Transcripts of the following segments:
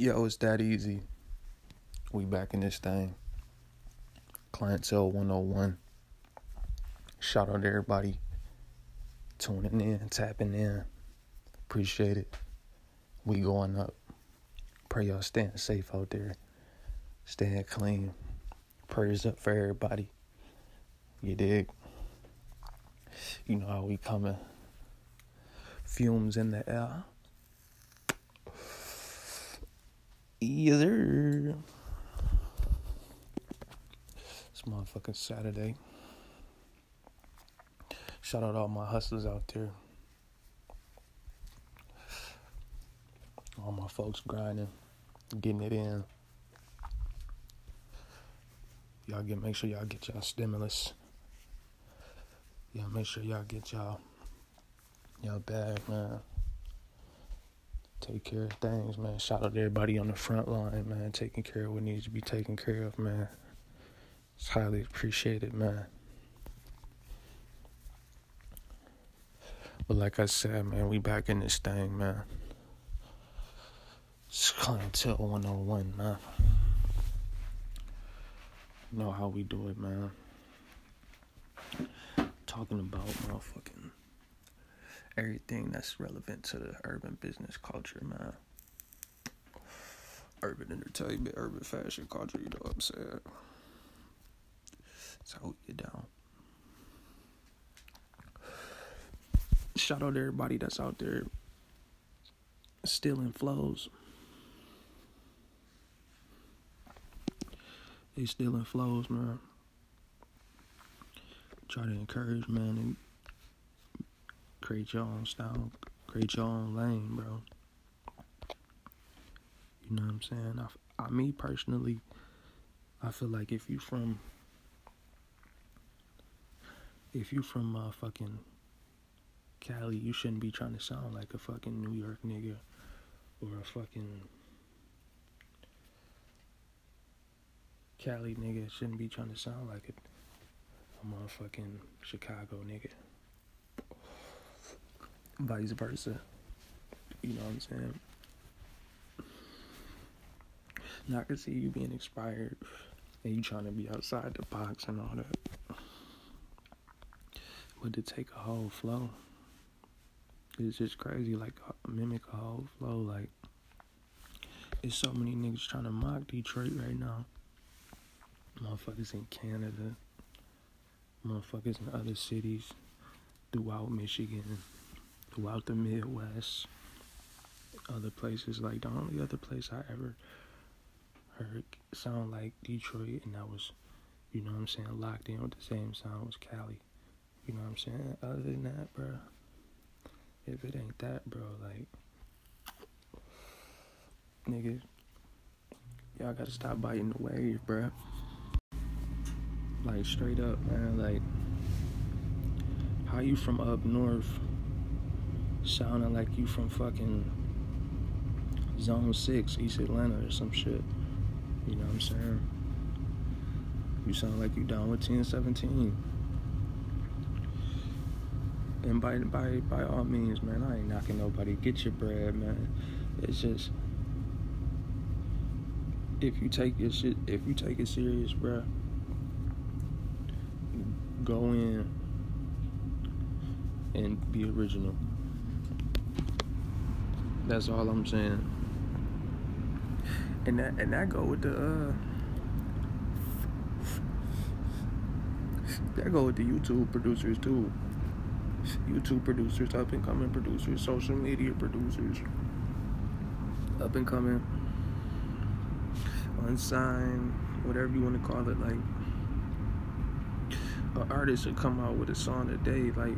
Yo, it's that easy. We back in this thing. Clientele 101. Shout out to everybody tuning in, tapping in. Appreciate it. We going up. Pray y'all staying safe out there. Staying clean. Prayers up for everybody. You dig? You know how we coming. Fumes in the air. Yes, sir. It's motherfucking Saturday. Shout out all my hustlers out there. All my folks grinding, getting it in. Y'all get make sure y'all get y'all stimulus. Y'all make sure y'all get y'all y'all bag, man. Take care of things, man. Shout out to everybody on the front line, man, taking care of what needs to be taken care of, man. It's highly appreciated, man. But like I said, man, we back in this thing, man. It's clientele 101, man. Know how we do it, man. Talking about motherfucking everything that's relevant to the urban business culture, man. Urban entertainment, urban fashion culture, you know what I'm saying? We get down. Shout out to everybody that's out there stealing flows. They stealing flows, man. Try to encourage, man, and create your own style, create your own lane, bro. You know what I'm saying? I, I me personally, I feel like if you from, if you from uh, fucking Cali, you shouldn't be trying to sound like a fucking New York nigga or a fucking Cali nigga shouldn't be trying to sound like a, a motherfucking Chicago nigga. Vice versa. You know what I'm saying? Now I can see you being inspired and you trying to be outside the box and all that. But to take a whole flow, it's just crazy. Like uh, mimic a whole flow. Like there's so many niggas trying to mock Detroit right now. Motherfuckers in Canada, motherfuckers in other cities throughout Michigan, throughout the Midwest, other places. Like the only other place I ever heard sound like Detroit, and that was, you know what I'm saying, locked in with the same sound was Cali. You know what I'm saying? Other than that, bro, if it ain't that, bro, like, nigga, y'all gotta stop biting the wave, bro. Like, straight up, man, like, how you from up north sounding like you from fucking Zone 6, East Atlanta or some shit? You know what I'm saying? You sound like you down with 1017. And by by by all means, man, I ain't knocking nobody. Get your bread, man. It's just if you take your shit, if you take it serious, bro, go in and be original. That's all I'm saying. And that and that go with the uh that go with the YouTube producers too. YouTube producers, up and coming producers, social media producers, up and coming, unsigned, whatever you want to call it. Like, an artist would come out with a song a day. Like,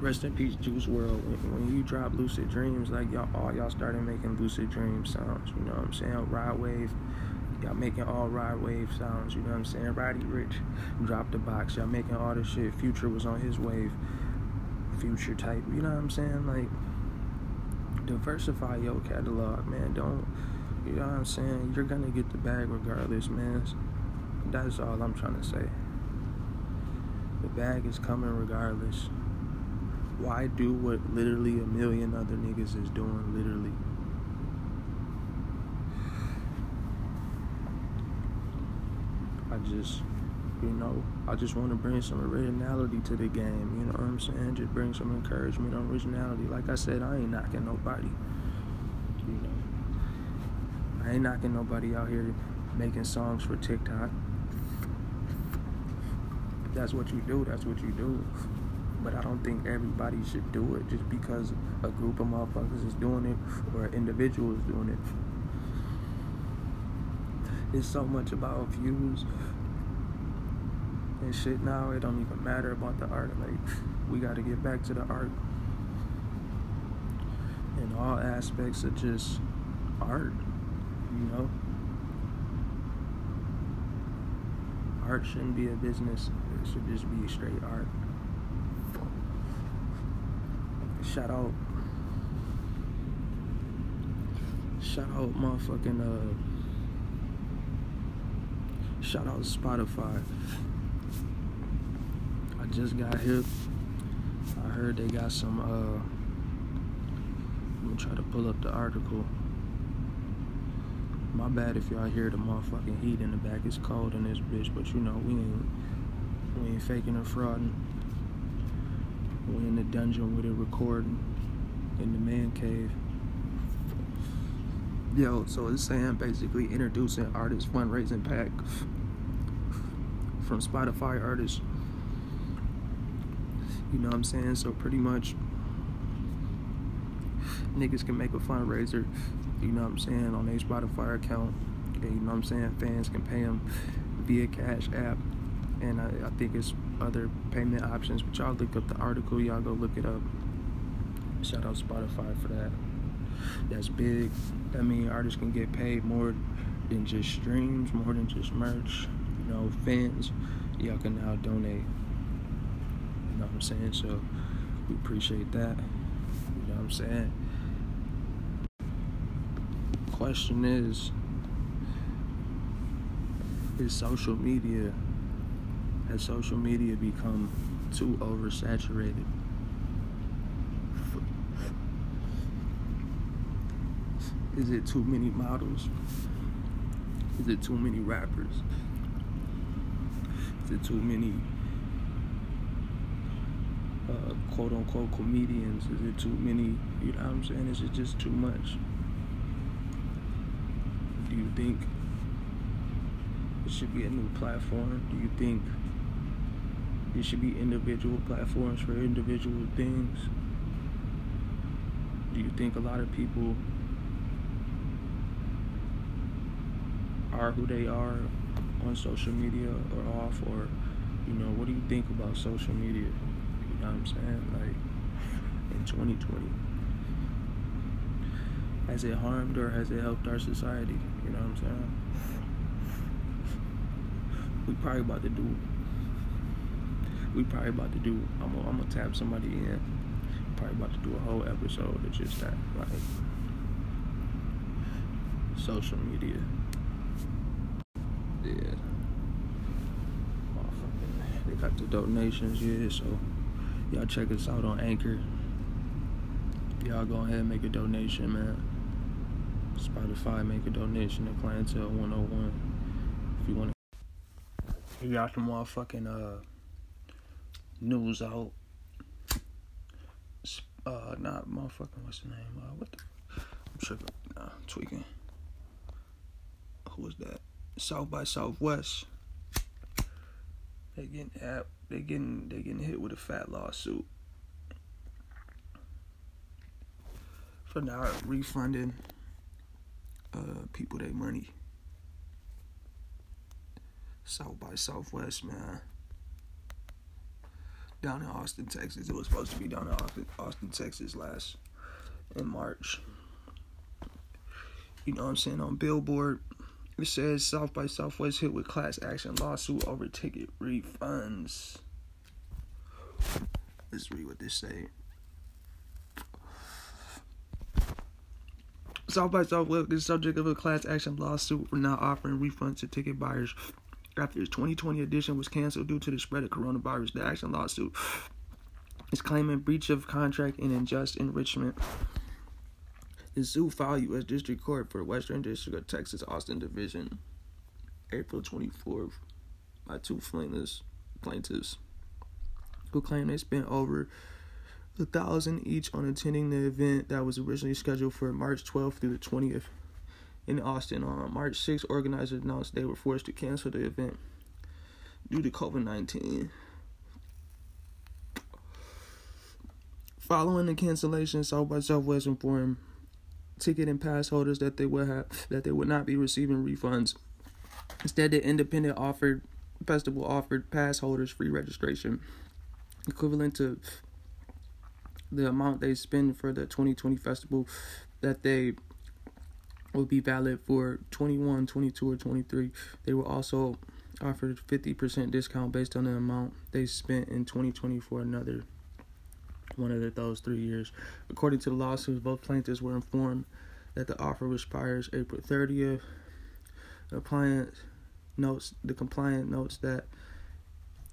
rest in peace, Juice WRLD. When, you drop Lucid Dreams, like y'all, all y'all started making Lucid Dream sounds. You know what I'm saying? Ride Wave Y'all making all ride wave sounds, you know what I'm saying? Roddy Ricch dropped the box. Y'all making all this shit. Future was on his wave. Future type, you know what I'm saying? Like, diversify your catalog, man. Don't, you know what I'm saying? You're gonna get the bag regardless, man. That's all I'm trying to say. The bag is coming regardless why do what literally a million other niggas is doing literally? I just, you know, I just want to bring some originality to the game. You know what I'm saying? Just bring some encouragement, originality. Like I said, I ain't knocking nobody. You know, I ain't knocking nobody out here making songs for TikTok. If that's what you do. That's what you do. But I don't think everybody should do it just because a group of motherfuckers is doing it or an individual is doing it. It's so much about views and shit now. It don't even matter about the art. Like we got to get back to the art in all aspects of just art. You know, art shouldn't be a business. It should just be straight art. Shout out. Shout out motherfucking uh shout out Spotify. I just got hip. I heard they got some uh I'm gonna try to pull up the article. My bad if y'all hear the motherfucking heat in the back. It's cold in this bitch, but you know we ain't we ain't faking or frauding. We in the dungeon with it recording in the man cave. Yo, so it's saying basically introducing artist fundraising pick from Spotify artists. You know what I'm saying? So pretty much niggas can make a fundraiser, you know what I'm saying, on their Spotify account. And you know what I'm saying? Fans can pay them via Cash App and I, I think it's other payment options. But y'all look up the article, y'all go look it up. Shout out Spotify for that. That's big. That means artists can get paid more than just streams, more than just merch. You know, fans, y'all can now donate. You know what I'm saying? So we appreciate that. You know what I'm saying? Question is, is social media has social media become too oversaturated? Is it too many models? Is it too many rappers? Is it too many uh, quote unquote comedians? Is it too many, you know what I'm saying? Is it just too much? Do you think it should be a new platform? Do you think there should be individual platforms for individual things. Do you think a lot of people are who they are on social media or off or you know, what do you think about social media? You know what I'm saying? Like in 2020. Has it harmed or has it helped our society? You know what I'm saying? We probably about to do we probably about to do. I'm gonna, I'm gonna tap somebody in. Probably about to do a whole episode of just that, like social media. Yeah. They got the donations, yeah. So y'all check us out on Anchor. Y'all go ahead and make a donation, man. Spotify, make a donation to Clientele 101 if you want to. You got some motherfucking uh news out. Uh, not motherfucking. What's the name? Uh, what the? I'm tripping. Nah, tweaking. Who was that? South by Southwest. They getting at, they getting they getting hit with a fat lawsuit for not refunding uh people their money. South by Southwest, man down in Austin, Texas. It was supposed to be down in Austin, Austin, Texas last in March. You know what I'm saying? On Billboard, it says South by Southwest hit with class action lawsuit over ticket refunds. Let's read what they say. South by Southwest is subject of a class action lawsuit for not offering refunds to ticket buyers after its 2020 edition was canceled due to the spread of coronavirus. The action lawsuit is claiming breach of contract and unjust enrichment. The suit filed U.S. District Court for Western District of Texas, Austin Division, April 24th. by two plaintiffs, plaintiffs who claim they spent over a thousand each on attending the event that was originally scheduled for March 12th through the 20th in Austin. On March 6th, organizers announced they were forced to cancel the event due to COVID 19. Following the cancellation, South by Southwest informed ticket and pass holders that they would have that they would not be receiving refunds. Instead, the independent offered festival offered pass holders free registration, equivalent to the amount they spend for the 2020 festival that they will be valid for 21, 22, or 23. They were also offered 50% discount based on the amount they spent in 2020 for another one of those three years. According to the lawsuits, both plaintiffs were informed that the offer expires April 30th. The compliant notes the compliant notes that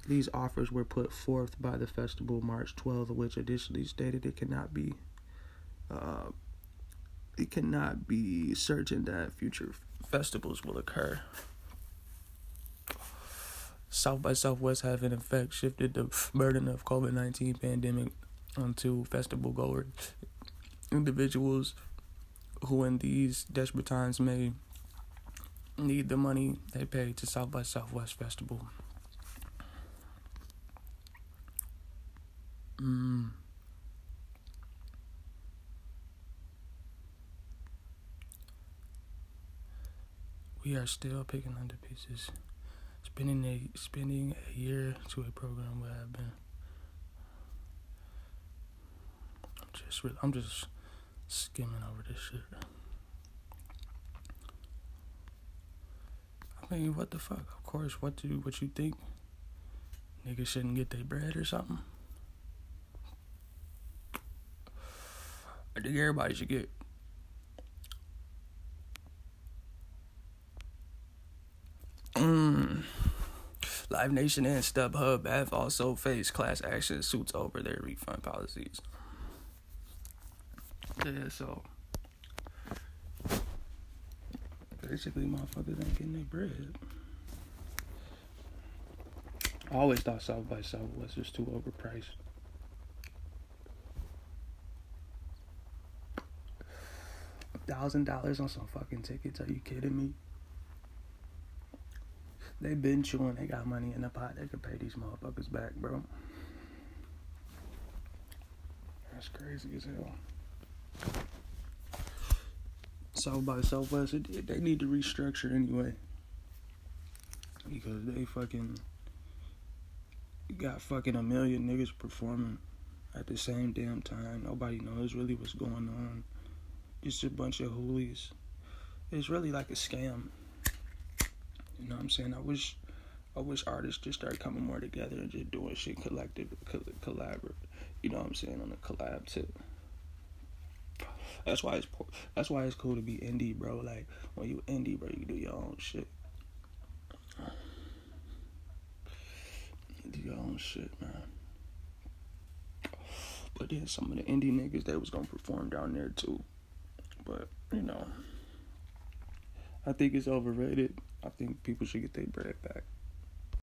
these offers were put forth by the festival March 12th, which additionally stated it cannot be uh, it cannot be certain that future festivals will occur. South by Southwest have in effect shifted the burden of COVID nineteen pandemic onto festival goers, individuals who in these desperate times may need the money they pay to South by Southwest Festival. Mm. We are still picking under pieces. Spending a spending a year to a program where I've been. I'm just I'm just skimming over this shit. I mean, what the fuck? Of course, what do what you think? Niggas shouldn't get their bread or something. I think everybody should get. Mm. Live Nation and StubHub have also faced class action suits over their refund policies. Yeah, so basically, motherfuckers ain't getting their bread. I always thought South by Southwest was just too overpriced. thousand dollars on some fucking tickets. Are you kidding me? They been chewing. They got money in the pot. They could pay these motherfuckers back, bro. That's crazy as hell. South by Southwest, it, they need to restructure anyway. Because they fucking got fucking a million niggas performing at the same damn time. Nobody knows really what's going on. Just a bunch of hoolies. It's really like a scam. You know what I'm saying? I wish, I wish artists just start coming more together and just doing shit collective, collaborate. You know what I'm saying on a collab tip. That's why it's that's why it's cool to be indie, bro. Like when you indie, bro, you do your own shit. Do your own shit, man. But then some of the indie niggas that was gonna perform down there too. But, you know, I think it's overrated. I think people should get their bread back.